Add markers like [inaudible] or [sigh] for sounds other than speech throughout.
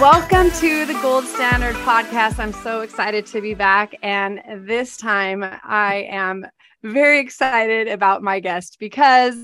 Welcome to the Gold Standard podcast. I'm so excited to be back. And this time I am very excited about my guest because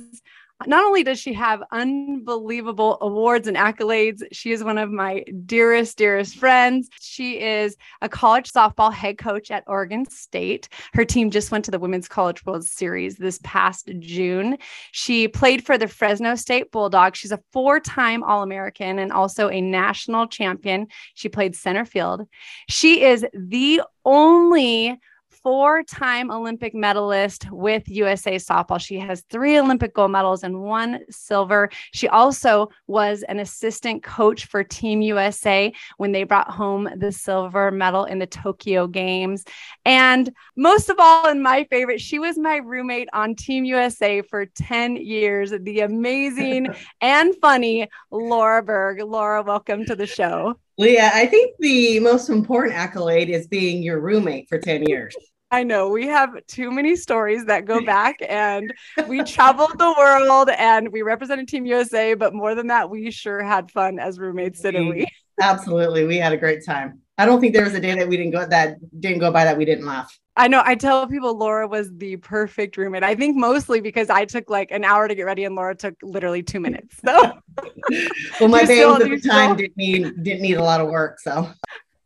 not only does she have unbelievable awards and accolades, she is one of my dearest, dearest friends. She is a college softball head coach at Oregon State. Her team just went to the Women's College World Series this past June. She played for the Fresno State Bulldogs. She's a four time All American and also a national champion. She played center field. She is the only four time Olympic medalist with USA softball. She has three Olympic gold medals and one silver. She also was an assistant coach for Team USA when they brought home the silver medal in the Tokyo Games. And most of all, and my favorite, she was my roommate on Team USA for 10 years, the amazing [laughs] and funny Laura Berg. Laura, welcome to the show. Leah, I think the most important accolade is being your roommate for 10 years. I know we have too many stories that go [laughs] back and we traveled the world and we represented Team USA, but more than that, we sure had fun as roommates, didn't we? [laughs] Absolutely. We had a great time. I don't think there was a day that we didn't go that didn't go by that we didn't laugh. I know. I tell people Laura was the perfect roommate. I think mostly because I took like an hour to get ready and Laura took literally two minutes. So [laughs] well, my bangs at the time didn't need didn't need a lot of work. So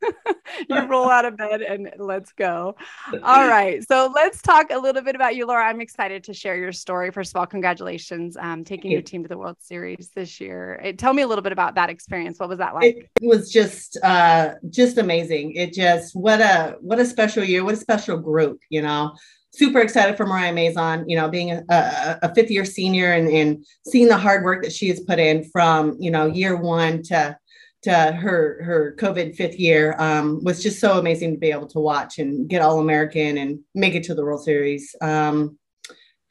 [laughs] you roll out of bed and let's go. All [laughs] right. So let's talk a little bit about you, Laura. I'm excited to share your story. First of all, congratulations um, taking you. your team to the World Series this year. It, tell me a little bit about that experience. What was that like? It was just uh, just amazing. It just what a what a special year. What a special group. You know, super excited for Mariah Mazon, you know, being a, a, a, fifth year senior and, and seeing the hard work that she has put in from, you know, year one to to her her COVID fifth year um, was just so amazing to be able to watch and get All American and make it to the World Series. Um,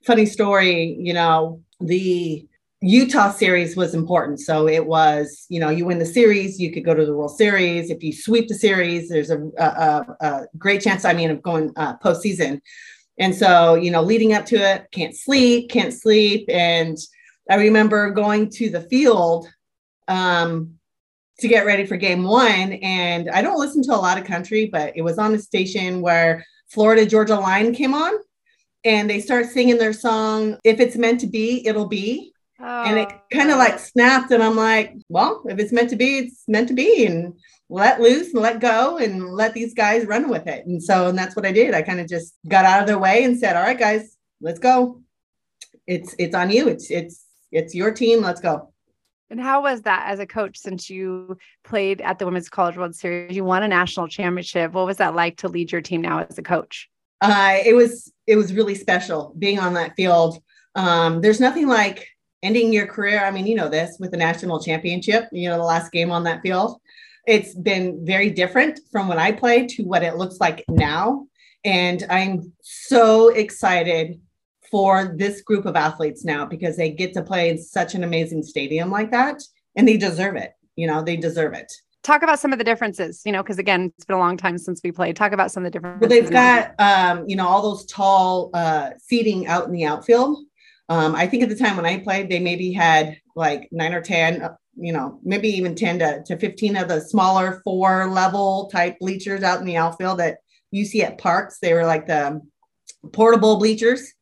funny story, you know, the Utah series was important. So it was, you know, you win the series, you could go to the World Series. If you sweep the series, there's a, a, a great chance, I mean, of going uh, postseason. And so, you know, leading up to it, can't sleep, can't sleep. And I remember going to the field um, to get ready for game one. And I don't listen to a lot of country, but it was on a station where Florida Georgia Line came on and they start singing their song, If It's Meant to Be, It'll Be. Oh, and it oh, kind of like snapped. And I'm like, well, if it's meant to be, it's meant to be. And let loose and let go and let these guys run with it. And so, and that's what I did. I kind of just got out of their way and said, all right, guys, let's go. It's, it's on you. It's, it's, it's your team. Let's go. And how was that as a coach since you played at the Women's College World Series? You won a national championship. What was that like to lead your team now as a coach? Uh, it was it was really special being on that field. Um, there's nothing like ending your career. I mean, you know this with the national championship. You know, the last game on that field. It's been very different from when I played to what it looks like now, and I'm so excited for this group of athletes now because they get to play in such an amazing stadium like that and they deserve it. You know, they deserve it. Talk about some of the differences, you know, because again, it's been a long time since we played. Talk about some of the differences. Well, they've got, um, you know, all those tall uh, seating out in the outfield. Um, I think at the time when I played, they maybe had like nine or 10, uh, you know, maybe even 10 to, to 15 of the smaller four level type bleachers out in the outfield that you see at parks. They were like the portable bleachers.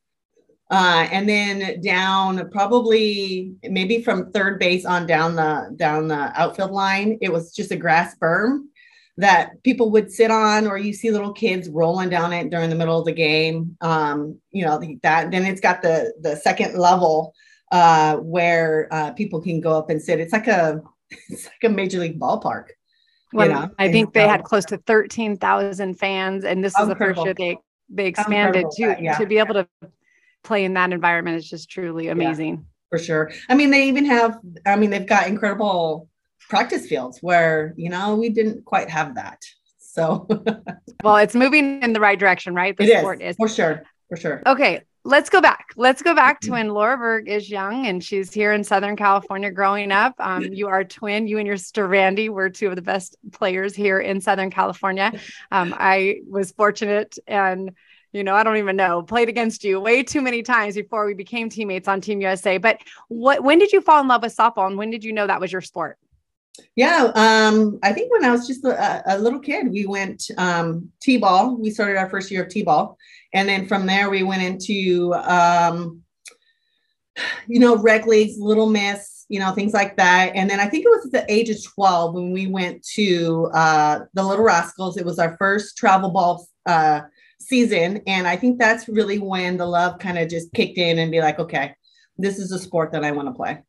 Uh, and then down probably maybe from third base on down the down the outfield line, it was just a grass berm that people would sit on, or you see little kids rolling down it during the middle of the game. Um, you know that. Then it's got the the second level uh, where uh, people can go up and sit. It's like a [laughs] it's like a major league ballpark. Well, you know? I think they had close to thirteen thousand fans, and this is the first year they they expanded to that, yeah. to be able to play in that environment is just truly amazing. Yeah, for sure. I mean, they even have, I mean, they've got incredible practice fields where, you know, we didn't quite have that. So, [laughs] well, it's moving in the right direction, right? The it sport is, is for sure. For sure. Okay. Let's go back. Let's go back to when Laura Berg is young and she's here in Southern California growing up. Um, you are a twin. You and your sister Randy were two of the best players here in Southern California. [laughs] Um, I was fortunate and you know, I don't even know, played against you way too many times before we became teammates on Team USA. But what when did you fall in love with softball and when did you know that was your sport? Yeah, um, I think when I was just a, a little kid, we went um, t-ball. We started our first year of t-ball, and then from there we went into, um, you know, rec leagues, Little Miss, you know, things like that. And then I think it was at the age of twelve when we went to uh, the Little Rascals. It was our first travel ball uh, season, and I think that's really when the love kind of just kicked in and be like, okay, this is a sport that I want to play.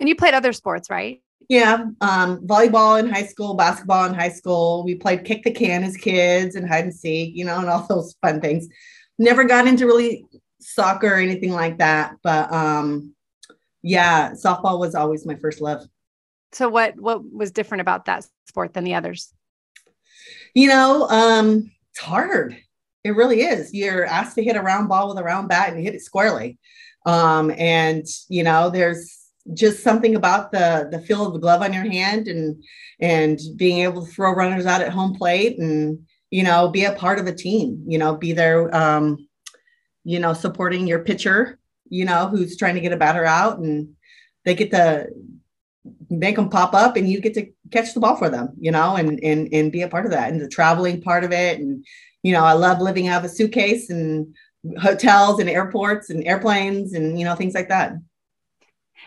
And you played other sports, right? Yeah, um, volleyball in high school, basketball in high school. We played kick the can as kids and hide and seek, you know, and all [laughs] those fun things. Never got into really soccer or anything like that, but um, yeah, softball was always my first love. So what what was different about that sport than the others? You know, um, it's hard. It really is. You're asked to hit a round ball with a round bat and hit it squarely. Um, and you know, there's just something about the the feel of the glove on your hand and and being able to throw runners out at home plate and you know be a part of a team you know be there um you know supporting your pitcher you know who's trying to get a batter out and they get to make them pop up and you get to catch the ball for them you know and and and be a part of that and the traveling part of it and you know i love living out of a suitcase and hotels and airports and airplanes and you know things like that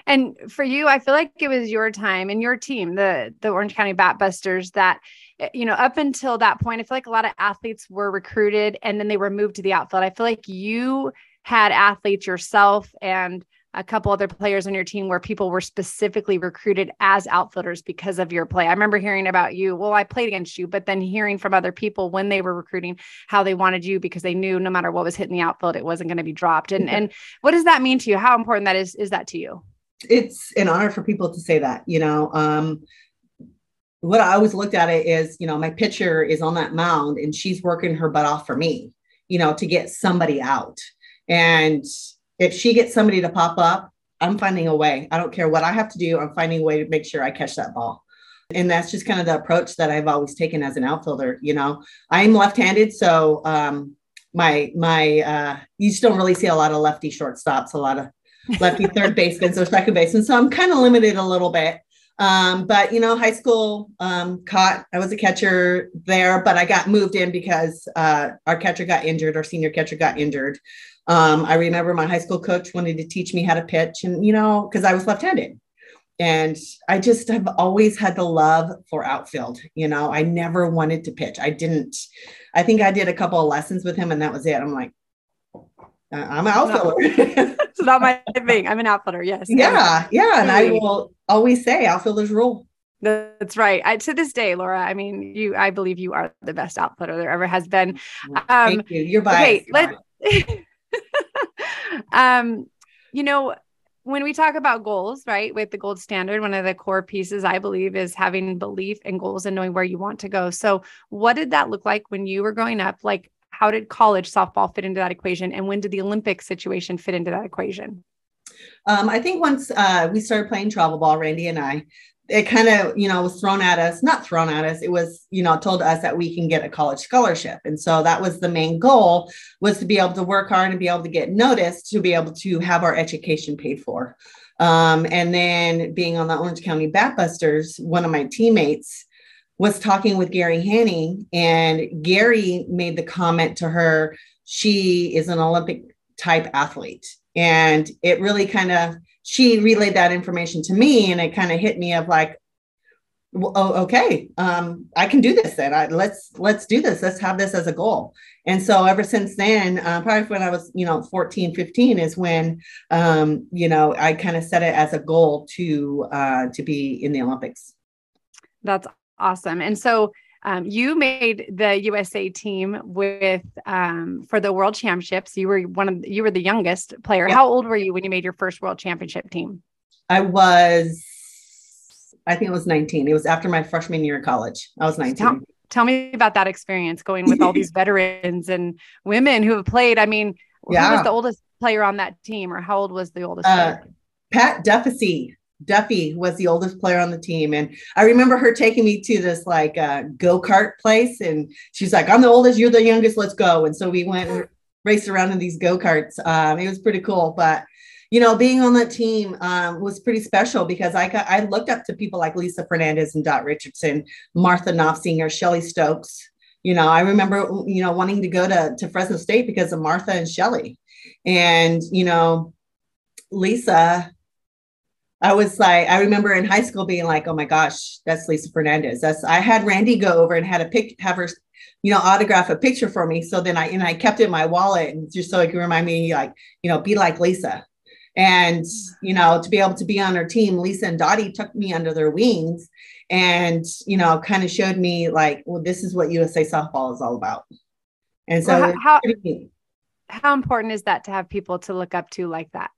and for you, I feel like it was your time and your team, the the Orange County Batbusters, that eh, you know, up until that point, I feel like a lot of athletes were recruited and then they were moved to the outfield. I feel like you had athletes yourself and a couple other players on your team where people were specifically recruited as outfielders because of your play. I remember hearing about you. Well, I played against you, but then hearing from other people when they were recruiting how they wanted you because they knew no matter what was hitting the outfield, it wasn't going to be dropped. And and what does that mean to you? How important that is is that to you? it's an honor for people to say that, you know. Um, what I always looked at it is, you know, my pitcher is on that mound and she's working her butt off for me, you know, to get somebody out. And if she gets somebody to pop up, I'm finding a way. I don't care what I have to do. I'm finding a way to make sure I catch that ball. And that's just kind of the approach that I've always taken as an outfielder. You know, I'm left-handed, so um, my my uh, you just don't really see a lot of lefty shortstops, a lot of lefty [laughs] third basemen or second baseman. So I'm kind of limited a little bit. Um, but you know, high school um, caught. I was a catcher there, but I got moved in because uh, our catcher got injured. Our senior catcher got injured. Um, I remember my high school coach wanted to teach me how to pitch, and you know, because I was left-handed, and I just have always had the love for outfield. You know, I never wanted to pitch. I didn't. I think I did a couple of lessons with him, and that was it. I'm like, I'm an outfielder. [laughs] it's not my [laughs] thing. I'm an outfielder. Yes. Yeah. Yeah. And I will always say outfielders rule. That's right. I, to this day, Laura, I mean, you, I believe you are the best outfielder there ever has been. Um, Thank you. You're biased. Okay, let, [laughs] [laughs] um, you know, when we talk about goals, right, with the gold standard, one of the core pieces I believe is having belief and goals and knowing where you want to go. So, what did that look like when you were growing up? Like, how did college softball fit into that equation and when did the olympic situation fit into that equation um, i think once uh, we started playing travel ball randy and i it kind of you know was thrown at us not thrown at us it was you know told us that we can get a college scholarship and so that was the main goal was to be able to work hard and be able to get noticed to be able to have our education paid for um, and then being on the orange county batbusters one of my teammates was talking with Gary Hanning, and Gary made the comment to her, she is an Olympic type athlete. And it really kind of, she relayed that information to me, and it kind of hit me of like, oh, okay, um, I can do this then. I, let's let's do this. Let's have this as a goal. And so ever since then, uh, probably when I was, you know, 14, 15 is when, um, you know, I kind of set it as a goal to uh, to be in the Olympics. That's Awesome. And so um, you made the USA team with um, for the World Championships. You were one of you were the youngest player. How old were you when you made your first World Championship team? I was, I think it was 19. It was after my freshman year of college. I was 19. Tell, Tell me about that experience going with all these [laughs] veterans and women who have played. I mean, yeah. who was the oldest player on that team, or how old was the oldest? Uh, Pat Dufficy. Dufficy was the oldest player on the team. And I remember her taking me to this like uh, go kart place. And she's like, I'm the oldest, you're the youngest, let's go. And so we went and raced around in these go karts. Um, it was pretty cool. But, you know, being on that team um, was pretty special because I got, I looked up to people like Lisa Fernandez and Dot Richardson, Martha Noffsinger, Shelly Stokes. You know, I remember, you know, wanting to go to, to Fresno State because of Martha and Shelly. And, you know, Lisa I was like, I remember in high school being like, oh my gosh, that's Lisa Fernandez. That's I had Randy go over and had a pic, have her, you know, autograph a picture for me. So then I and I kept it in my wallet and just so it can remind me, like, you know, be like Lisa. And you know, to be able to be on her team, Lisa and Dottie took me under their wings and you know, kind of showed me like, well, this is what USA softball is all about. And so well, how, how important is that to have people to look up to like that?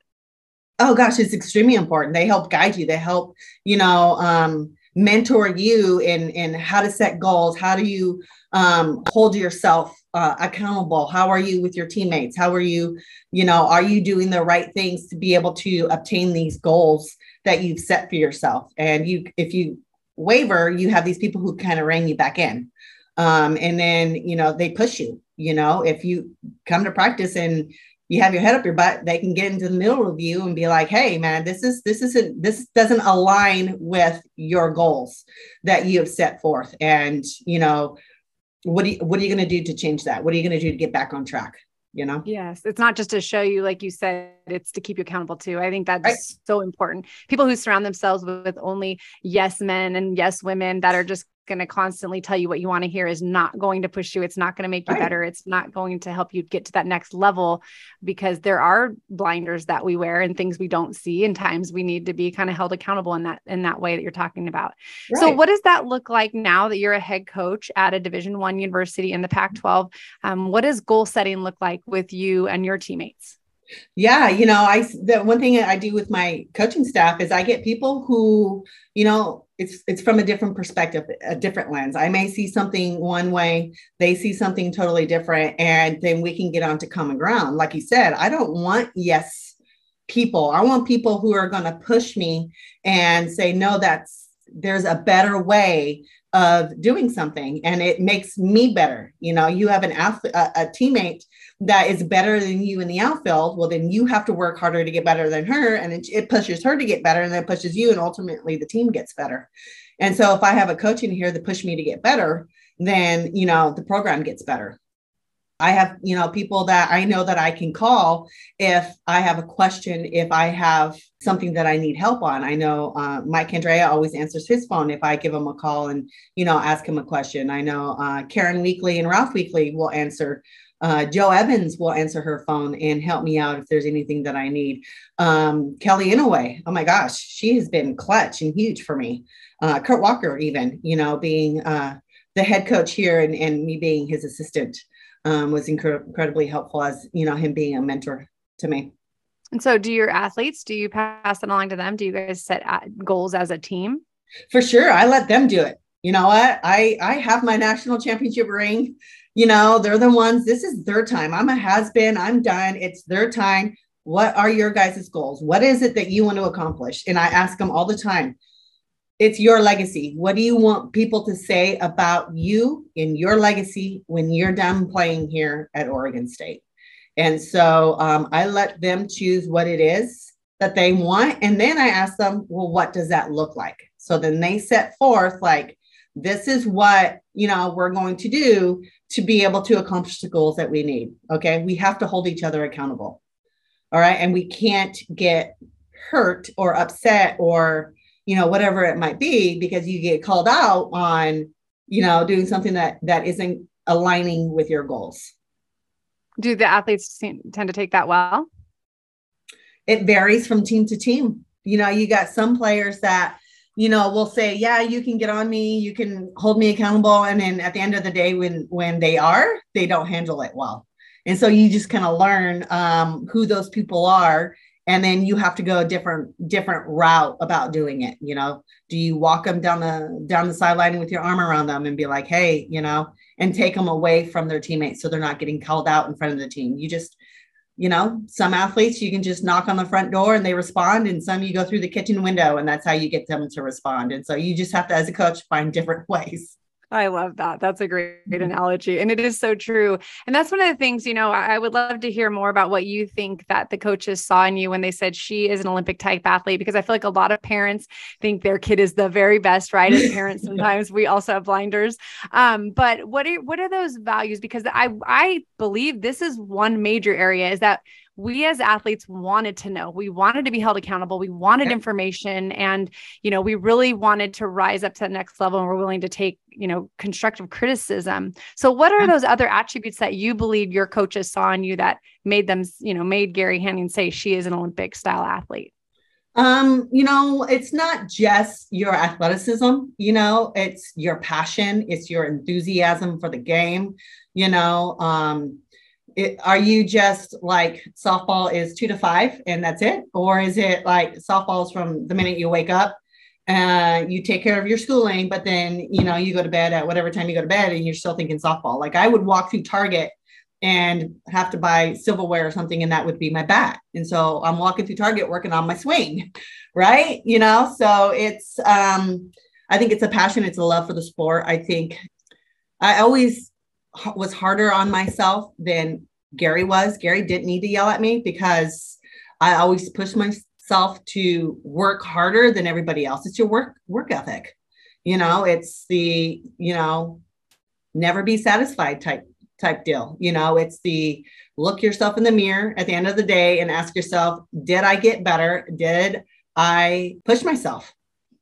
Oh gosh it's extremely important. They help guide you. They help you know um, mentor you in in how to set goals. How do you um, hold yourself uh, accountable? How are you with your teammates? How are you you know are you doing the right things to be able to obtain these goals that you've set for yourself? And you if you waver you have these people who kind of rein you back in. Um, and then you know they push you you know if you come to practice and you have your head up your butt, they can get into the middle of you and be like, "Hey, man, this is this isn't this doesn't align with your goals that you have set forth." And you know, what do you, what are you going to do to change that? What are you going to do to get back on track? You know? Yes, it's not just to show you, like you said, it's to keep you accountable too. I think that's right. so important. People who surround themselves with, with only yes men and yes women that are just going to constantly tell you what you want to hear is not going to push you. It's not going to make you right. better. It's not going to help you get to that next level because there are blinders that we wear and things we don't see. And times we need to be kind of held accountable in that in that way that you're talking about. Right. So, what does that look like now that you're a head coach at a Division One university in the Pac-12? Um, what does goal setting look like with you and your teammates? Yeah, you know, I the one thing I do with my coaching staff is I get people who, you know, it's it's from a different perspective, a different lens. I may see something one way, they see something totally different, and then we can get onto common ground. Like you said, I don't want yes people. I want people who are going to push me and say, no, that's there's a better way of doing something and it makes me better. You know you have an athlete, a, a, teammate that is better than you in the outfield well then you have to work harder to get better than her and it, it pushes her to get better and then pushes you and ultimately the team gets better. And so if i have a coach in here that push me to get better then you know the program gets better I have, you know, people that I know that I can call if I have a question, if I have something that I need help on. I know uh, Mike Candrea always answers his phone if I give him a call and, you know, ask him a question. I know uh, Karen Weekly and Ralph Weekly will answer. Uh, Jo Evans will answer her phone and help me out if there's anything that I need. Um, Kelly Inouye, oh my gosh, she has been clutch and huge for me. Uh, Kirk Walker, even, you know, being uh, the head coach here and, and me being his assistant um, was incre- incredibly helpful as you know him being a mentor to me. And so, do your athletes? Do you pass it along to them? Do you guys set goals as a team? For sure, I let them do it. You know what? I I have my national championship ring. You know, they're the ones. This is their time. I'm a has been. I'm done. It's their time. What are your guys' goals? What is it that you want to accomplish? And I ask them all the time it's your legacy. What do you want people to say about you in your legacy when you're done playing here at Oregon State? And so um, I let them choose what it is that they want. And then I ask them, well, what does that look like? So then they set forth, like, this is what you know we're going to do to be able to accomplish the goals that we need okay we have to hold each other accountable all right and we can't get hurt or upset or you know whatever it might be because you get called out on you know doing something that that isn't aligning with your goals. Do the athletes tend to take that well? It varies from team to team. You know you got some players that you know will say yeah you can get on me you can hold me accountable and then at the end of the day when when they are they don't handle it well. And so you just kind of learn um, who those people are and then you have to go a different different route about doing it you know? Do you walk them down the down the sideline with your arm around them and be like hey you know and take them away from their teammates so they're not getting called out in front of the team. You just you know some athletes you can just knock on the front door and they respond and some you go through the kitchen window and that's how you get them to respond. And so you just have to as a coach find different [laughs] ways I love that. That's a great, great analogy. And it is so true. And that's one of the things, you know, I would love to hear more about what you think that the coaches saw in you when they said she is an Olympic type athlete, because I feel like a lot of parents think their kid is the very best, right? As parents, [laughs] sometimes we also have blinders. Um, but what are what are those values? Because I I believe this is one major area is that we as athletes wanted to know. We wanted to be held accountable. We wanted information and you know we really wanted to rise up to the next level and we're willing to take you know constructive criticism. So what are those other attributes that you believe your coaches saw in you that made them you know made gary hanning say she is an olympic style athlete? Um, you know, it's not just your athleticism, you know, it's your passion, it's your enthusiasm for the game, you know. Um, it, are you just like softball is two to five and that's it? Or is it like softballs from the minute you wake up? Uh, you take care of your schooling, but then you know you go to bed at whatever time you go to bed, and you're still thinking softball. Like I would walk through Target and have to buy silverware or something, and that would be my bat. And so I'm walking through Target working on my swing, [laughs] right? You know, so it's um, I think it's a passion, it's a love for the sport. I think I always was harder on myself than Gary was. Gary didn't need to yell at me because I always push myself to work harder than everybody else. It's your work work ethic. You know, it's the, you know, never be satisfied type type deal. You know, it's the look yourself in the mirror at the end of the day and ask yourself, did I get better? Did I push myself?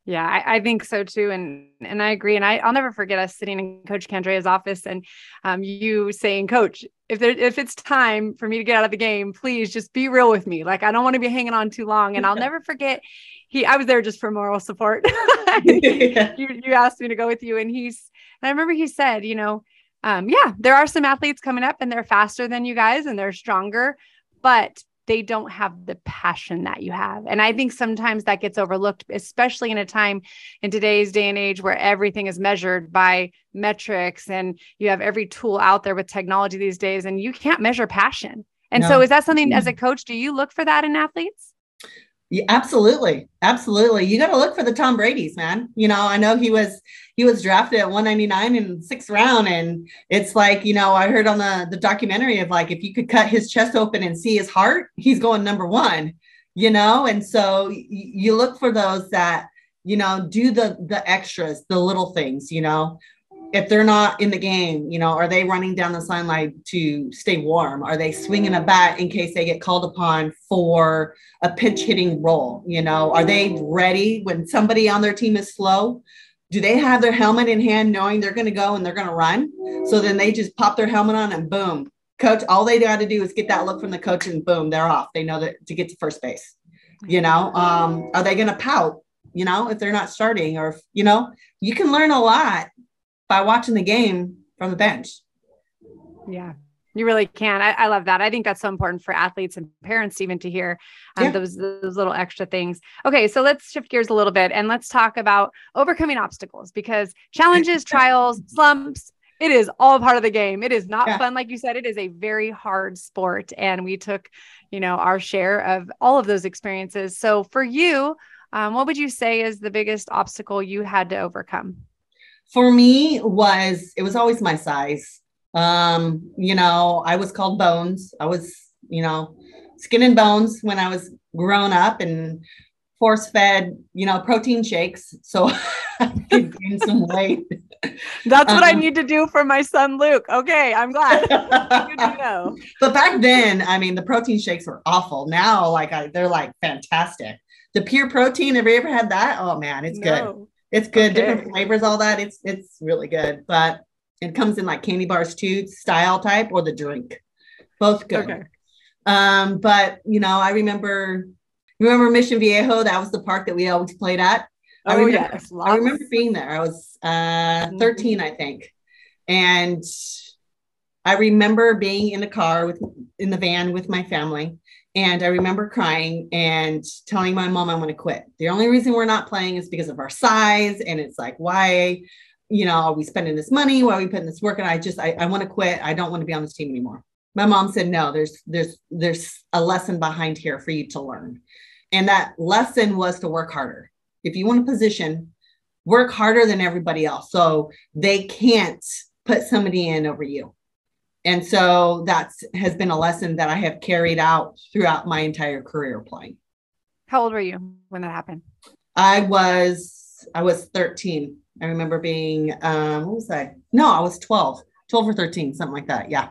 Yeah, I, I, think so too, and and I agree. And I, I'll never forget us sitting in Coach Candrea's office and um, you saying, "Coach, if there if it's time for me to get out of the game, please just be real with me. Like I don't want to be hanging on too long." And I'll never forget. He, I was there just for moral support. [laughs] [laughs] you you asked me to go with you, and he's. And I remember he said, you know, um, yeah, there are some athletes coming up, and they're faster than you guys, and they're stronger, but they don't have the passion that you have. And I think sometimes that gets overlooked, especially in a time in today's day and age where everything is measured by metrics and you have every tool out there with technology these days and you can't measure passion. And no. so is that something as a mm-hmm. coach, do you look for that in athletes? Yeah, absolutely. Absolutely. You got to look for the Tom Brady's, man. You know, I know he was he was drafted at 199 in sixth round. And it's like, you know, I heard on the, the documentary of like if you could cut his chest open and see his heart, he's going number one, you know? And so y- you look for those that, you know, do the the extras, the little things, you know, if they're not in the game, you know, are they running down the sideline to stay warm? Are they swinging a bat in case they get called upon for a pinch hitting role? You know, are they ready when somebody on their team is slow? Do they have their helmet in hand knowing they're going to go and they're going to run? So then they just pop their helmet on and boom, coach, all they got to do is get that look from the coach and boom, they're off. They know that to get to first base. You know, um, are they going to pout? You know, if they're not starting, or you know, you can learn a lot by watching the game from the bench. Yeah, you really can. I, I, love that. I think that's so important for athletes and parents even to hear um, yeah. those those little extra things. Okay, so let's shift gears a little bit and let's talk about overcoming obstacles because challenges, trials, slumps. It is all part of the game. It is not yeah. fun, like you said. It is a very hard sport, and we took, you know, our share of all of those experiences. So, for you, um, what would you say is the biggest obstacle you had to overcome? For me was it was always my size. Um, you know, I was called Bones. I was, you know, skin and bones when I was grown up and force fed, you know, protein shakes. So [laughs] I could gain some weight. That's what um, I need to do for my son Luke. Okay, I'm glad. [laughs] But back then, I mean, the protein shakes were awful. Now, like I, they're like fantastic. The pure protein, have you ever had that? Oh man, it's no. good. It's good, okay. different flavors, all that. It's it's really good, but it comes in like candy bars too, style type or the drink, both good. Okay. Um, but you know, I remember remember Mission Viejo. That was the park that we always played at. Oh I remember, yes, I remember being there. I was uh, mm-hmm. 13, I think, and I remember being in the car with in the van with my family, And I remember crying and telling my mom I want to quit. The only reason we're not playing is because of our size. And it's like, why, you know, are we spending this money? Why are we putting this work? And I just, I, I want to quit. I don't want to be on this team anymore. My mom said, no, there's, there's, there's a lesson behind here for you to learn. And that lesson was to work harder. If you want a position, work harder than everybody else. So they can't put somebody in over you and so that's has been a lesson that I have carried out throughout my entire career playing. How old were you when that happened? I was I was 13. I remember being um what was I? No, I was 12, 12 or 13, something like that. Yeah.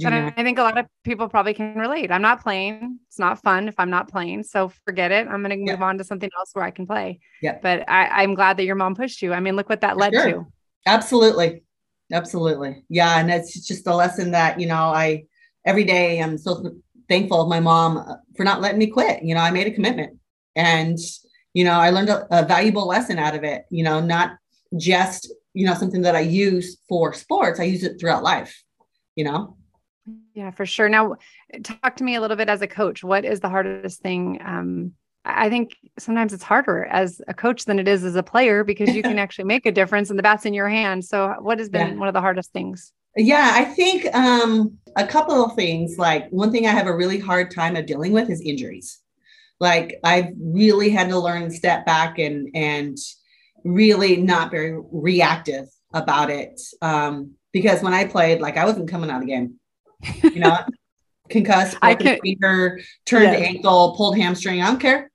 But I think a lot of people probably can relate. I'm not playing. It's not fun if I'm not playing. So forget it. I'm going to move yeah. on to something else where I can play. Yeah. But I, am glad that your mom pushed you. I mean, look what that led sure. to. Absolutely. Absolutely. Yeah. And it's just a lesson that, you know, I every day I'm so thankful of my mom uh, for not letting me quit. You know, I made a commitment and, you know, I learned a, a valuable lesson out of it, you know, not just, you know, something that I use for sports, I use it throughout life, you know? Yeah, for sure. Now, talk to me a little bit as a coach. What is the hardest thing um, I think sometimes it's harder as a coach than it is as a player because you can [laughs] actually make a difference and the bat's in your hand. So what has been yeah. one of the hardest things? Yeah, I think um, a couple of things. Like one thing I have a really hard time of dealing with is injuries. Like I've really had to learn step back and and really not very reactive about it. Um, because when I played, like I wasn't coming out game. You know, [laughs] concussed, broken finger, turned yeah. ankle, pulled hamstring. I don't care.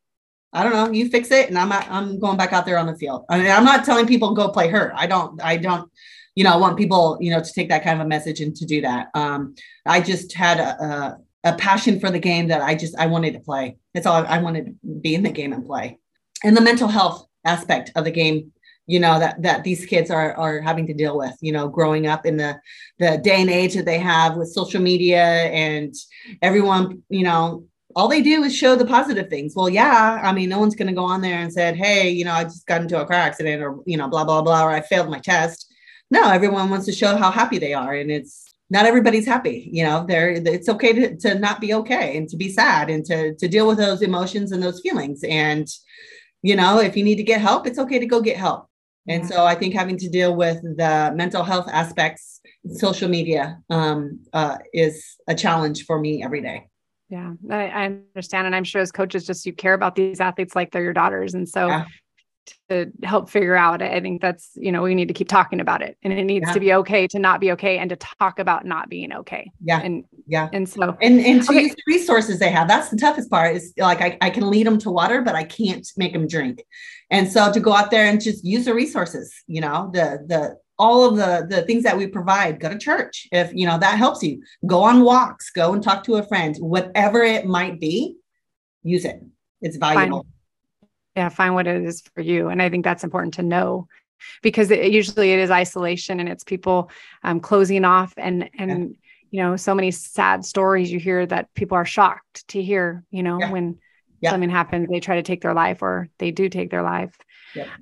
I don't know. You fix it, and I'm I'm going back out there on the field. I mean, I'm not telling people go play hurt. I don't. I don't. You know, want people you know to take that kind of a message and to do that. Um, I just had a, a, a passion for the game that I just I wanted to play. That's all. I wanted to be in the game and play, and the mental health aspect of the game you know that that these kids are are having to deal with you know growing up in the the day and age that they have with social media and everyone you know all they do is show the positive things. Well yeah i mean no one's going to go on there and said hey you know i just got into a car accident or you know blah blah blah or i failed my test. No everyone wants to show how happy they are and it's not everybody's happy you know? They're it's okay to, to not be okay and to be sad and to to deal with those emotions and those feelings. And you know if you need to get help it's okay to go get help. And so I think having to deal with the mental health aspects, social media um, uh, is a challenge for me every day. Yeah, I, I, understand. And I'm sure as coaches, just you care about these athletes like they're your daughters. And so yeah to help figure out. I think that's, you know, we need to keep talking about it and it needs yeah. to be okay to not be okay and to talk about not being okay. Yeah. And yeah. And so, and, and to okay. use the resources they have, that's the toughest part is like, I, I can lead them to water, but I can't make them drink. And so to go out there and just use the resources, you know, the, the, all of the the things that we provide go to church if you know that helps you go on walks go and talk to a friend whatever it might be use it it's valuable yeah find what it is for you and i think that's important to know because it, usually it is isolation and it's people um, closing off and and yeah. you know so many sad stories you hear that people are shocked to hear you know yeah. when yeah. something happens they try to take their life or they do take their life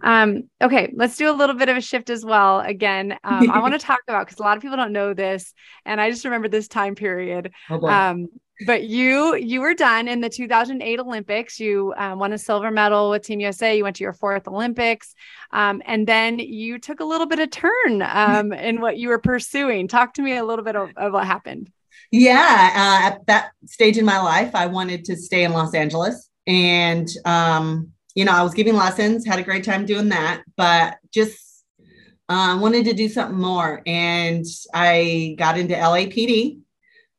um, okay let's do a little bit of a shift as well again um, i want to [laughs] talk about because a lot of people don't know this and i just remember this time period oh um, but you you were done in the 2008 Olympics. You um, won a silver medal with Team USA. You went to your fourth Olympics, um, and then you took a little bit of turn um, [laughs] in what you were pursuing. Talk to me a little bit of, of what happened. Yeah, uh, at that stage in my life, I wanted to stay in Los Angeles, and um, you know, I was giving lessons, had a great time doing that, but just uh, wanted to do something more, and I got into LAPD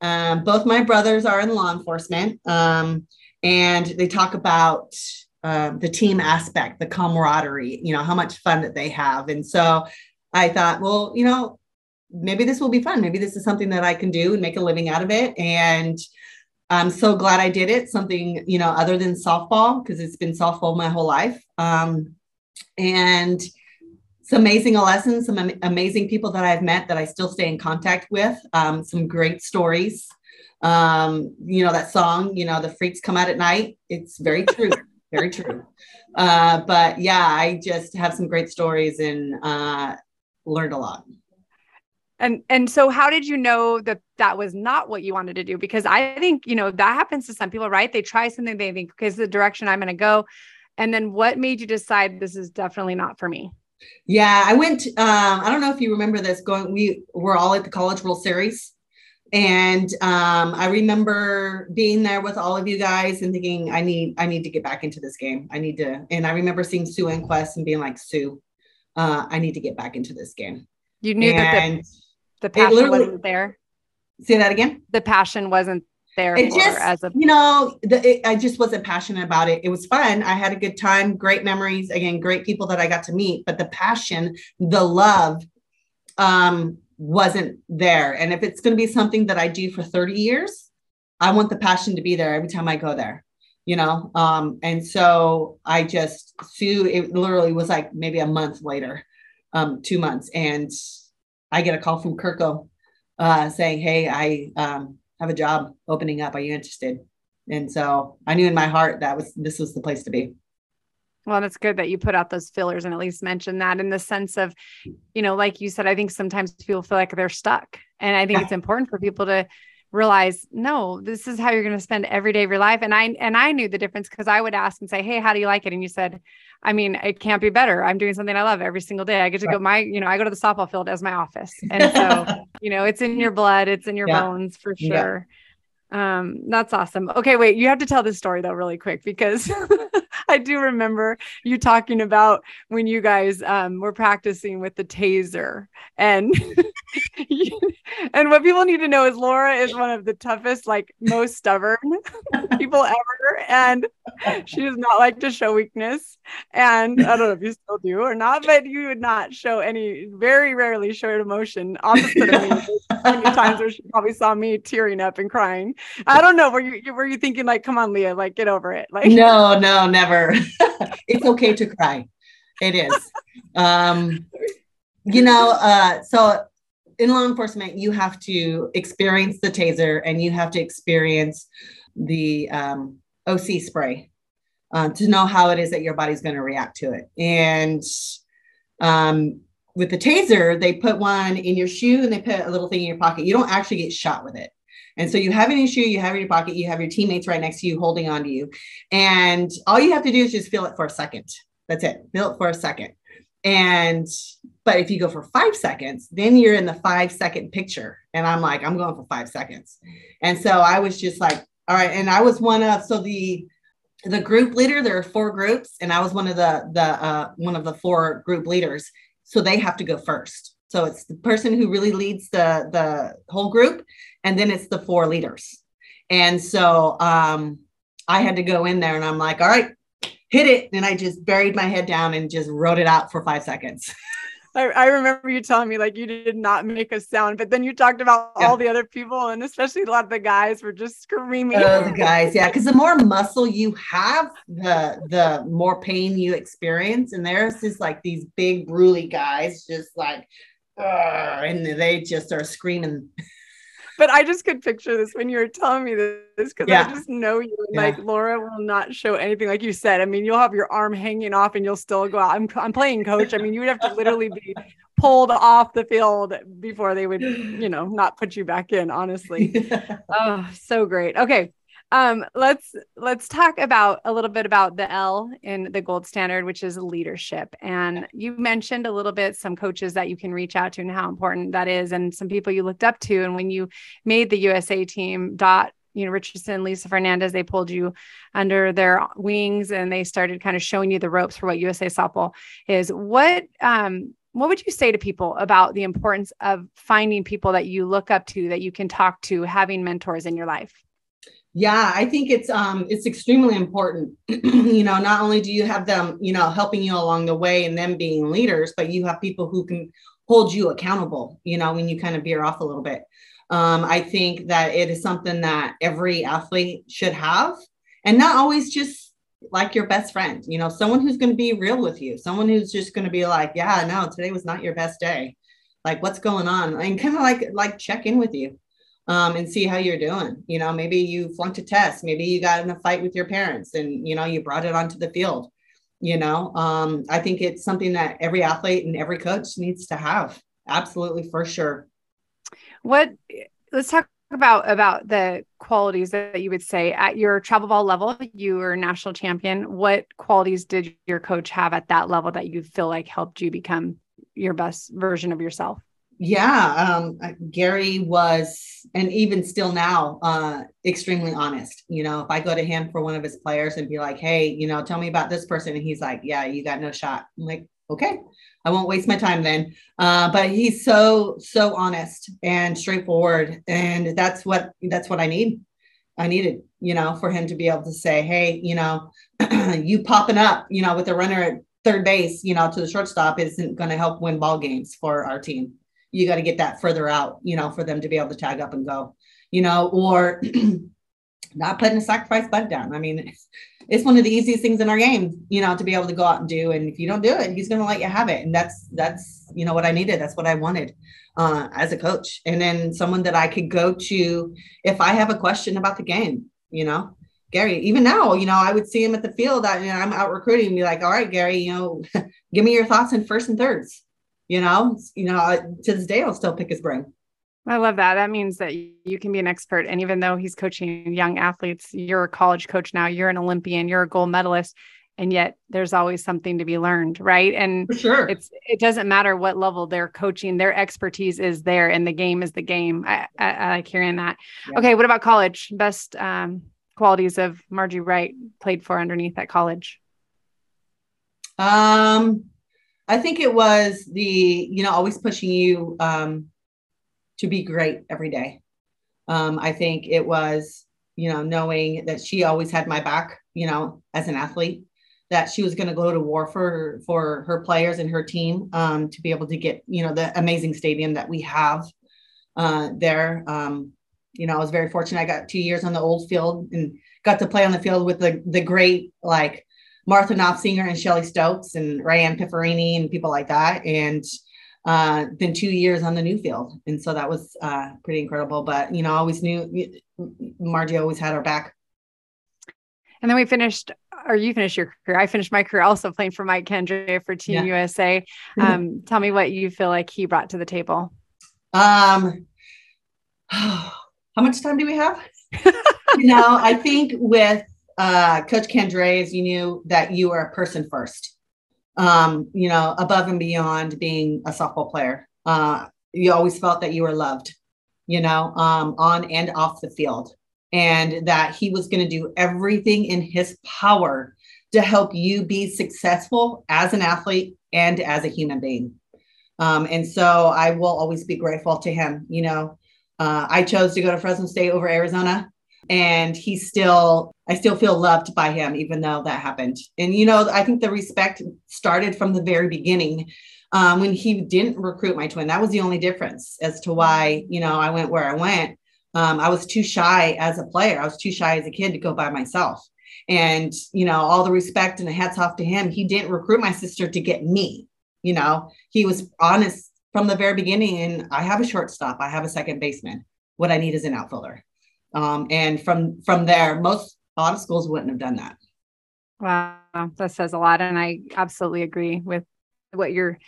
um, both my brothers are in law enforcement, um, and they talk about uh, the team aspect, the camaraderie, you know, how much fun that they have. And so I thought, well, you know, maybe this will be fun. Maybe this is something that I can do and make a living out of it. And I'm so glad I did it. Something, you know, other than softball, because it's been softball my whole life. Um, and some amazing lessons, some amazing people that I've met that I still stay in contact with, um, some great stories. Um, you know, that song, you know, the freaks come out at night. It's very true, [laughs] very true. Uh, but yeah, I just have some great stories and uh, learned a lot. And and so how did you know that that was not what you wanted to do? Because I think, you know, that happens to some people, right? They try something they think, okay, is the direction I'm going to go. And then what made you decide this is definitely not for me? Yeah, I went. Um, I don't know if you remember this. Going, we were all at the College World Series, and um, I remember being there with all of you guys and thinking, I need, I need to get back into this game. I need to. And I remember seeing Sue Enquist and being like, Sue, uh, I need to get back into this game. You knew and that the, the passion wasn't there. Say that again. The passion wasn't there it just as a you know the, it, i just wasn't passionate about it. It was fun. I had a good time. Great memories. Again great people that i got to meet but the passion the love um wasn't there. And if it's going to be something that i do for 30 years i want the passion to be there every time i go there you know? Um and so i just sue it literally was like maybe a month later um two months. And i get a call from kirko uh saying hey i um have a job opening up. Are you interested? And so I knew in my heart that was this was the place to be. Well, it's good that you put out those fillers and at least mention that in the sense of, you know, like you said, I think sometimes people feel like they're stuck. And I think it's important for people to realize, no, this is how you're going to spend every day of your life. And I and I knew the difference because I would ask and say, Hey, how do you like it? And you said, I mean, it can't be better. I'm doing something I love every single day. I get to right. go my, you know, I go to the softball field as my office. [laughs] And so, you know, it's in your blood, it's in your yeah. bones for sure. Yeah. Um, that's awesome. Okay, wait, you have to tell this story though, really quick, because [laughs] I do remember you talking about when you guys um, were practicing with the taser and [laughs] and what people need to know is Laura is one of the toughest, like most stubborn [laughs] people ever, and she does not like to show weakness. And I don't know if you still do or not, but you would not show any, very rarely showed emotion. Opposite of me, [laughs] many times where she probably saw me tearing up and crying. I don't know. Were you were you thinking like, come on, Leah, like get over it? Like no, no, never. [laughs] it's okay to cry. It is. Um, you know, uh, so in law enforcement, you have to experience the taser and you have to experience the um, OC spray uh, to know how it is that your body's going to react to it. And um, with the taser, they put one in your shoe and they put a little thing in your pocket. You don't actually get shot with it. And so you have an issue, you have it in your pocket, you have your teammates right next to you holding on to you. And all you have to do is just feel it for a second. That's it. Feel it for a second. And but if you go for five seconds, then you're in the five second picture. And I'm like, I'm going for five seconds. And so I was just like, all right. And I was one of so the the group leader, there are four groups, and I was one of the the uh, one of the four group leaders. So they have to go first. So it's the person who really leads the the whole group, and then it's the four leaders. And so um, I had to go in there, and I'm like, all right, hit it. And I just buried my head down and just wrote it out for five seconds. [laughs] I, I, remember you telling me like you did not make a sound, but then you talked about yeah. all the other people, and especially a lot of the guys were just screaming. Oh, the guys, yeah, because the more muscle you have, the the more pain you experience. And there's just like these big, bruly guys, just like, and they just are screaming. But I just could picture this when you were telling me this because yeah. I just know you. Yeah. Like Laura will not show anything, like you said. I mean, you'll have your arm hanging off and you'll still go out. I'm, I'm playing coach. I mean, you would have to literally be pulled off the field before they would, you know, not put you back in. Honestly, [laughs] oh, so great. Okay, um, let's let's talk about a little bit about the L in the gold standard, which is leadership. And you mentioned a little bit some coaches that you can reach out to and how important that is, and some people you looked up to. And when you made the USA team, Dot you know Richardson, Lisa Fernandez, they pulled you under their wings and they started kind of showing you the ropes for what USA softball is. What um, what would you say to people about the importance of finding people that you look up to that you can talk to, having mentors in your life? Yeah, I think it's um it's extremely important. [clears throat] you know, not only do you have them, you know, helping you along the way and them being leaders, but you have people who can hold you accountable, you know, when you kind of veer off a little bit. Um, I think that it is something that every athlete should have, and not always just like your best friend, you know, someone who's going to be real with you, someone who's just going to be like, yeah, no, today was not your best day. Like, what's going on? And kind of like like check in with you um, and see how you're doing. You know, maybe you flunked a test, maybe you got in a fight with your parents and, you know, you brought it onto the field. You know, um, I think it's something that every athlete and every coach needs to have. Absolutely, for sure. What let's talk about about the qualities that you would say at your travel ball level you were national champion what qualities did your coach have at that level that you feel like helped you become your best version of yourself yeah um, gary was and even still now uh, extremely honest you know if i go to him for one of his players and be like hey you know tell me about this person and he's like yeah you got no shot I'm like okay I won't waste my time then. Uh, but he's so so honest and straightforward, and that's what that's what I need. I needed, you know, for him to be able to say, "Hey, you know, [clears throat] you popping up, you know, with a runner at third base, you know, to the shortstop isn't going to help win ball games for our team. You got to get that further out, you know, for them to be able to tag up and go, you know, or [clears throat] not putting a sacrifice butt down. I mean, it's one of the easiest things in our game, you know, to be able to go out and do. And if you don't do it, he's going to let you have it. And that's, that's, you know, what I needed. That's what I wanted uh, as a coach. And then someone that I could go to if I have a question about the game, you know, Gary, even now, you know, I would see him at the field. I, you know, I'm out recruiting and be like, all right, Gary, you know, [laughs] give me your thoughts in first and thirds, you know, you know, to this day, I'll still pick his brain. I love that. That means that you can be an expert. And even though he's coaching young athletes, you're a college coach now, you're an Olympian, you're a gold medalist, and yet there's always something to be learned, right? And For sure, it's it doesn't matter what level they're coaching, their expertise is there, and the game is the game. I, I, I like hearing that. Yeah. Okay, what about college? Best um, qualities of Margie Wright played for underneath at college. Um, I think it was the you know always pushing you um to be great every day. Um, I think it was, you know, knowing that she always had my back, you know, as an athlete, that she was going to go to war for for her players and her team um, to be able to get, you know, the amazing stadium that we have uh, there. Um, you know, I was very fortunate. I got two years on the old field and got to play on the field with the the great like Martha Noffsinger and Shelly Stokes and Rayanne Pifferini and people like that. And uh, then two years on the new field. And so that was uh, pretty incredible. But, you know, I always knew Margie always had our back. And then we finished, or you finished your career. I finished my career also playing for Mike Candrea for Team yeah. USA. Um, tell me what you feel like he brought to the table. Um, [sighs] how much time do we have? [laughs] you know, I think with uh, Coach Candrea, as you knew that you were a person first um, you know, above and beyond being a softball player. Uh, you always felt that you were loved, you know, um, on and off the field, and that he was going to do everything in his power to help you be successful as an athlete and as a human being. Um, and so I will always be grateful to him. You know, uh, I chose to go to Fresno State over Arizona and he still i still feel loved by him even though that happened. And you know i think the respect started from the very beginning um, when he didn't recruit my twin. That was the only difference as to why you know i went where i went. Um, i was too shy as a player. I was too shy as a kid to go by myself. And you know all the respect and the hats off to him. He didn't recruit my sister to get me you know. He was honest from the very beginning. And i have a shortstop. I have a second baseman. What i need is an outfielder um, and from from there, most a lot of schools wouldn't have done that. Wow, that says a lot, and I absolutely agree with what you're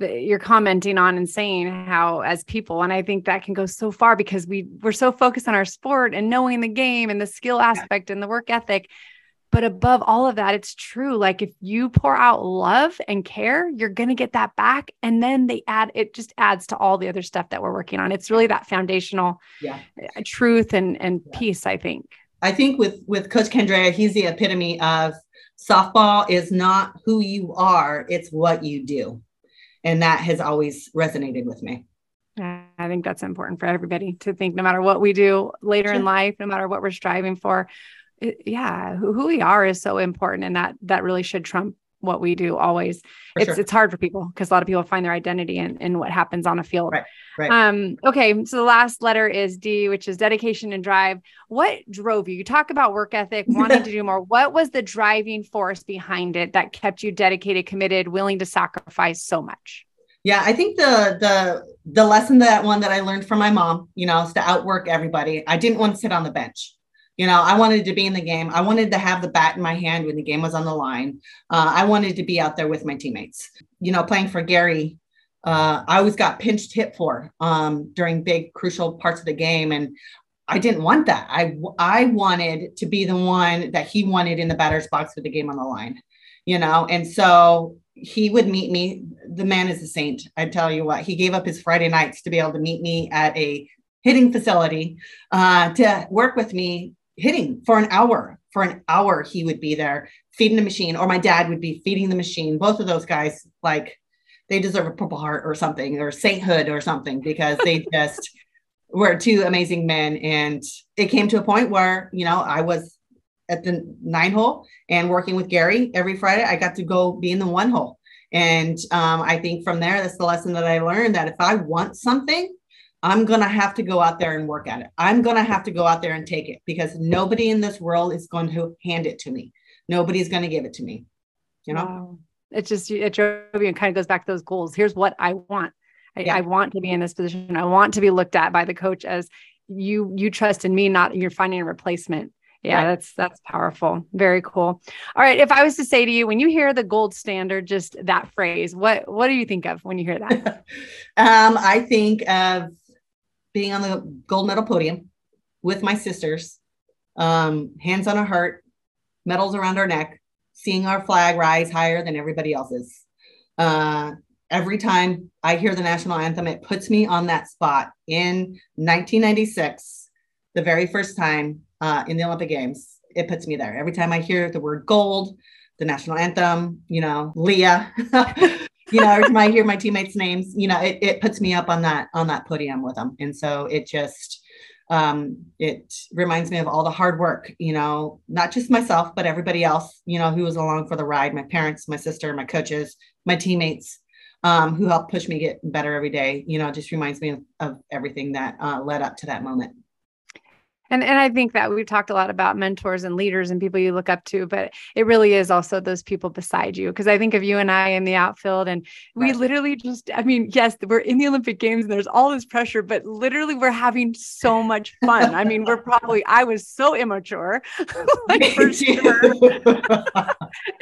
you're commenting on and saying how as people and i think that can go so far because we we're so focused on our sport and knowing the game and the skill aspect and the work ethic but above all of that, it's true. Like if you pour out love and care, you're going to get that back. And then they add, it just adds to all the other stuff that we're working on. It's really that foundational yeah. Uh, truth and, and yeah. peace, I think. I think with, with Coach Candrea, he's the epitome of softball is not who you are, it's what you do. And that has always resonated with me. I think that's important for everybody to think no matter what we do later sure. in life, no matter what we're striving for, it, yeah, who, who, we are is so important, and that that really should trump what we do always. For it's sure. it's hard for people because a lot of people find their identity in, in what happens on a field. Right, right. Um, okay, so the last letter is D, which is dedication and drive. What drove you? You talk about work ethic, wanting to [laughs] do more. What was the driving force behind it that kept you dedicated, committed, willing to sacrifice so much? Yeah, I think the the the lesson that one that I learned from my mom, you know, is to outwork everybody. I didn't want to sit on the bench. You know, I wanted to be in the game. I wanted to have the bat in my hand when the game was on the line. Uh, I wanted to be out there with my teammates. You know, playing for Gary, uh, I always got pinched hit for um, during big crucial parts of the game. And I didn't want that. I, I wanted to be the one that he wanted in the batter's box with the game on the line, you know? And so he would meet me. The man is a saint. I tell you what, he gave up his Friday nights to be able to meet me at a hitting facility uh, to work with me hitting for an hour. For an hour, he would be there feeding the machine, or my dad would be feeding the machine. Both of those guys, like, they deserve a Purple Heart or something, or sainthood or something, because they [laughs] just were two amazing men. And it came to a point where, you know, I was at the nine hole and working with Gary every Friday. I got to go be in the one hole. And um, I think from there, that's the lesson that I learned that if I want something, I'm going to have to go out there and work at it. I'm going to have to go out there and take it because nobody in this world is going to hand it to me. Nobody's going to give it to me. You know? Wow. It just, it drove you and kind of goes back to those goals. Here's what I want. I, yeah. I want to be in this position. I want to be looked at by the coach as you, you trust in me, not you're finding a replacement. Yeah, right. that's that's powerful. Very cool. All right, if I was to say to you when you hear the gold standard, just that phrase, what what do you think of when you hear that? [laughs] um, I think of being on the gold medal podium with my sisters, um, hands on our heart, medals around our neck, seeing our flag rise higher than everybody else's. Uh, every time I hear the national anthem, it puts me on that spot. In 1996, the very first time uh, in the Olympic Games, it puts me there. Every time I hear the word gold, the national anthem, you know, Leah, [laughs] you know, every time I hear my teammates' names, you know, it, it puts me up on that on that podium with them. And so it just um, it reminds me of all the hard work, you know, not just myself, but everybody else, you know, who was along for the ride, my parents, my sister, my coaches, my teammates, um, who helped push me get better every day. You know, just reminds me of, of everything that uh, led up to that moment. And and I think that we've talked a lot about mentors and leaders and people you look up to, but it really is also those people beside you. Because I think of you and I in the outfield, and we right. literally just, I mean, yes, we're in the Olympic Games and there's all this pressure, but literally we're having so much fun. I mean, we're probably, I was so immature, [laughs] like for [laughs] sure.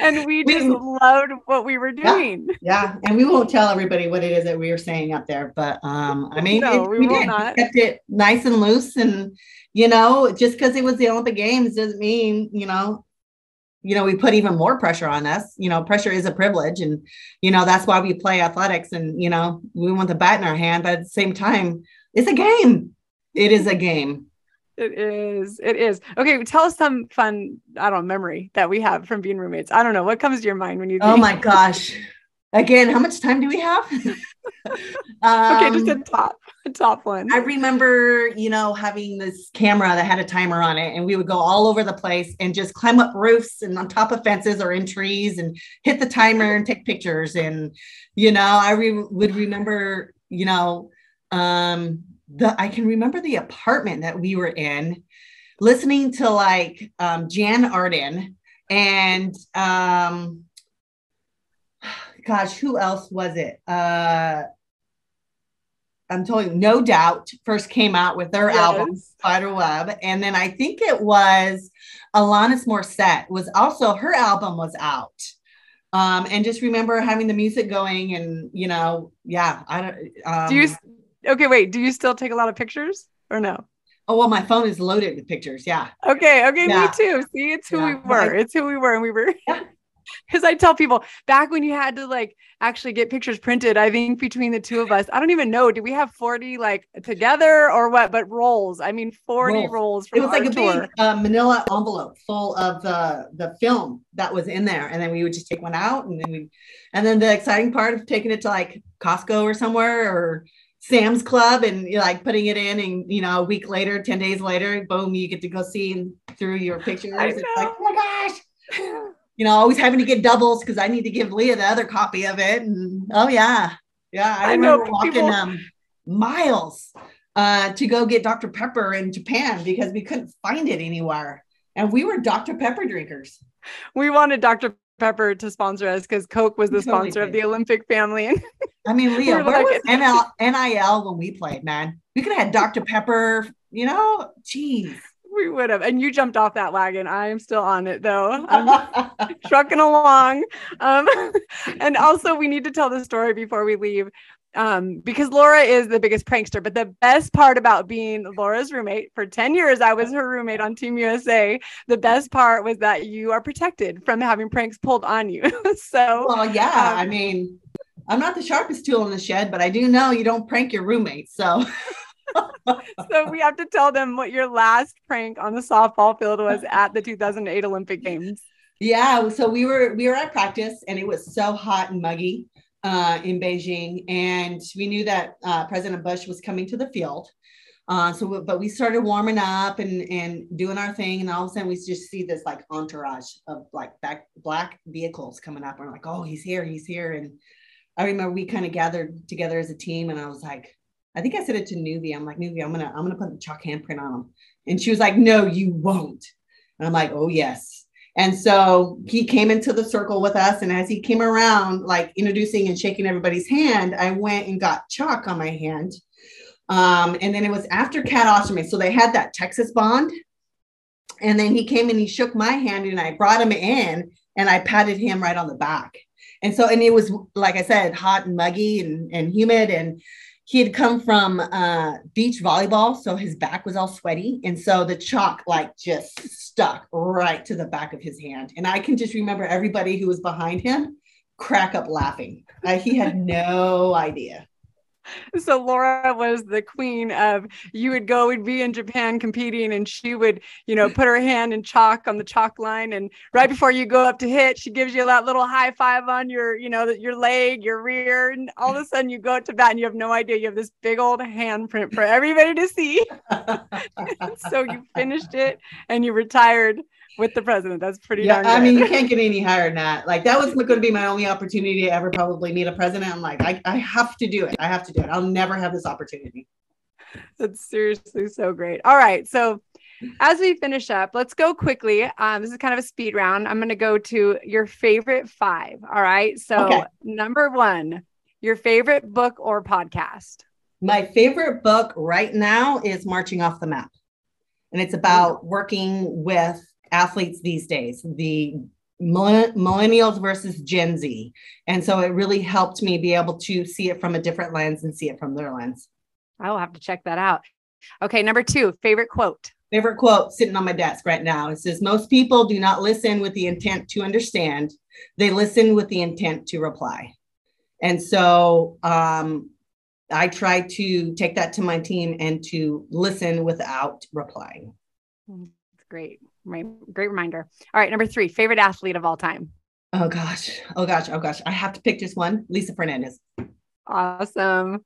and we just we, loved what we were doing. Yeah. yeah. And we won't tell everybody what it is that we were saying up there, but um, I [laughs] mean, no, it, we, we did. Not. We kept it nice and loose and you know, just because it was the Olympic Games doesn't mean, you know, you know, we put even more pressure on us. You know, pressure is a privilege. And, you know, that's why we play athletics and, you know, we want the bat in our hand, but at the same time, it's a game. It is a game. It is. It is. Okay, tell us some fun, I don't know, memory that we have from being roommates. I don't know. What comes to your mind when you Oh my gosh. Again, how much time do we have? um, [laughs] okay, just a um, top, a top one. I remember, you know, having this camera that had a timer on it, and we would go all over the place and just climb up roofs and on top of fences or in trees and hit the timer and take pictures. And, you know, I re- would remember, you know, um, the I can remember the apartment that we were in, listening to like um, Jann Arden and um gosh, who else was it? Uh, I'm telling you, No Doubt first came out with their yes. album Spider Web, and then I think it was Alanis Morissette was also her album was out. Um, and just remember having the music going, and you know, yeah, I don't. Um, do you? Okay, wait. Do you still take a lot of pictures or no? Oh well, my phone is loaded with pictures. Yeah. Okay. Okay. Yeah. Me too. See, it's who yeah. we were. It's who we were, and we were. Yeah [laughs] because I tell people back when you had to like actually get pictures printed, I think between the two of us, I don't even know, do we have 40 like together or what? But rolls, I mean, 40 rolls. rolls it was like a tour. big uh, manila envelope full of the, the film that was in there. And then we would just take one out and then we, and then the exciting part of taking it to like Costco or somewhere or Sam's Club and you know, like putting it in, and you know, a week later, 10 days later, boom, you get to go see through your [laughs] pictures. It's like, oh my gosh [laughs] you know, always having to get doubles because I need to give Leah the other copy of it. And oh yeah, yeah, I, I remember know, walking people... um, miles uh, to go get Dr. Pepper in Japan because we couldn't find it anywhere, and we were Dr. Pepper drinkers. We wanted Dr. Pepper to sponsor us because Coke was the sponsor of the Olympic family. [laughs] I mean, Leah, we where like, was NL, NIL when we played, man? We could have had Dr. Pepper, you know, jeez we would have. And you jumped off that wagon. I am still on it though. [laughs] I'm trucking along. Um, [laughs] and also, we need to tell the story before we leave. um, because Laura is the biggest prankster. But the best part about being Laura's roommate for 10 years, I was her roommate on Team USA. The best part was that you are protected from having pranks pulled on you. [laughs] so, well, yeah, um, I mean, I'm not the sharpest tool in the shed, but I do know you don't prank your roommate. So, [laughs] so we have to tell them what your last prank on the softball field was at the 2008 Olympic Games. Yeah, so we were we were at practice and it was so hot and muggy uh, in Beijing, and we knew that uh, President Bush was coming to the field. Uh, so, but we started warming up and and doing our thing, and all of a sudden we just see this like entourage of like back black vehicles coming up. And we're like, oh, he's here, he's here. And I remember we kind of gathered together as a team, and I was like, I think I said it to Nuvi. I'm like, Nuvi, I'm gonna I'm gonna put the chalk handprint on him, and she was like, No, you won't. And I'm like, Oh yes. And so he came into the circle with us. And as he came around, like introducing and shaking everybody's hand, I went and got chalk on my hand. Um, and then it was after Cat Osterman. So they had that Texas bond. And then he came and he shook my hand and I brought him in and I patted him right on the back. And so, and it was, like I said, hot and muggy and, and humid. And he had come from uh, beach volleyball, so his back was all sweaty, and so the chalk like just stuck right to the back of his hand. And I can just remember everybody who was behind him crack up laughing. Uh, he had [laughs] no idea. So Laura was the queen of you would go would be in Japan competing and she would you know put her hand in chalk on the chalk line and right before you go up to hit she gives you that little high five on your you know your leg your rear and all of a sudden you go to bat and you have no idea. You have this big old handprint for everybody to see. [laughs] So you finished it and you retired with the president. That's pretty. Yeah, I mean, you can't get any higher than that. Like that was [laughs] going to be my only opportunity to ever probably meet a president. I'm like, I, I have to do it. I have to do it. I'll never have this opportunity. That's seriously so great. All right, so as we finish up, let's go quickly. Um, this is kind of a speed round. I'm going to go to your favorite five. All right. So, okay. number one, your favorite book or podcast? My favorite book right now is Marching Off the Map. And it's about working with athletes these days, the millennials versus Gen Z. And so it really helped me be able to see it from a different lens and see it from their lens. I will have to check that out. Okay, number two, favorite quote. Favorite quote sitting on my desk right now. It says, Most people do not listen with the intent to understand, they listen with the intent to reply. And so um, I try to take that to my team and to listen without replying. That's great. Right. Great reminder. All right. Number three, favorite athlete of all time. Oh gosh. Oh gosh. Oh gosh. I have to pick just one. Lisa Fernandez. Awesome.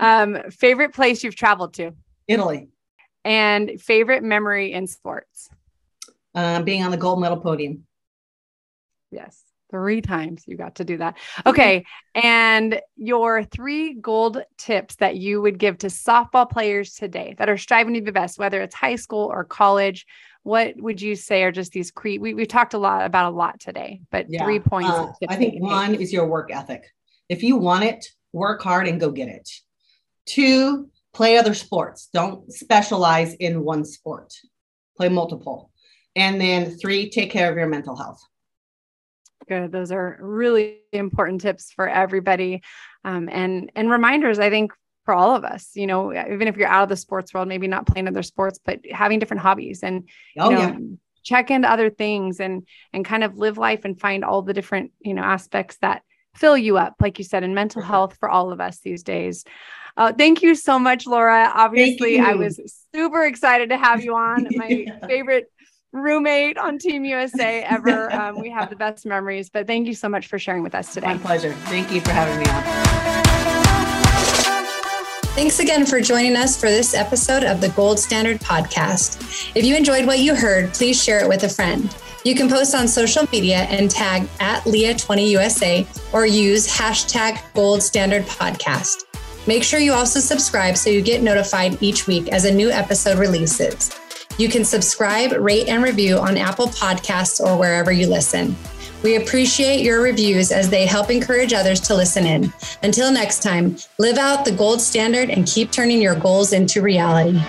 Um, favorite place you've traveled to? Italy. And favorite memory in sports? Um, being on the gold medal podium. Yes. Three times you got to do that. Okay. and your three gold tips that you would give to softball players today that are striving to be best, whether it's high school or college, what would you say are just these cre we, we talked a lot about a lot today but yeah. three points uh, i think one is your work ethic. If you want it work hard and go get it. Two play other sports. Don't specialize in one sport. Play multiple. And then three take care of your mental health. Good. Those are really important tips for everybody. Um, and and reminders i think for all of us, you know, even if you're out of the sports world, maybe not playing other sports, but having different hobbies and, oh, you know, yeah. check into other things and, and kind of live life and find all the different, you know, aspects that fill you up, like you said, in mental health for all of us these days. Uh, thank you so much, Laura. Obviously, I was super excited to have you on. [laughs] My yeah. favorite roommate on Team USA ever. [laughs] Um, we have the best memories, but thank you so much for sharing with us today. My pleasure. Thank you for having me on. Thanks again for joining us for this episode of the Gold Standard Podcast. If you enjoyed what you heard, please share it with a friend. You can post on social media and tag at Leah20USA or use hashtag Gold Standard Podcast. Make sure you also subscribe so you get notified each week as a new episode releases. You can subscribe, rate, and review on Apple Podcasts or wherever you listen. We appreciate your reviews as they help encourage others to listen in. Until next time, live out the gold standard and keep turning your goals into reality.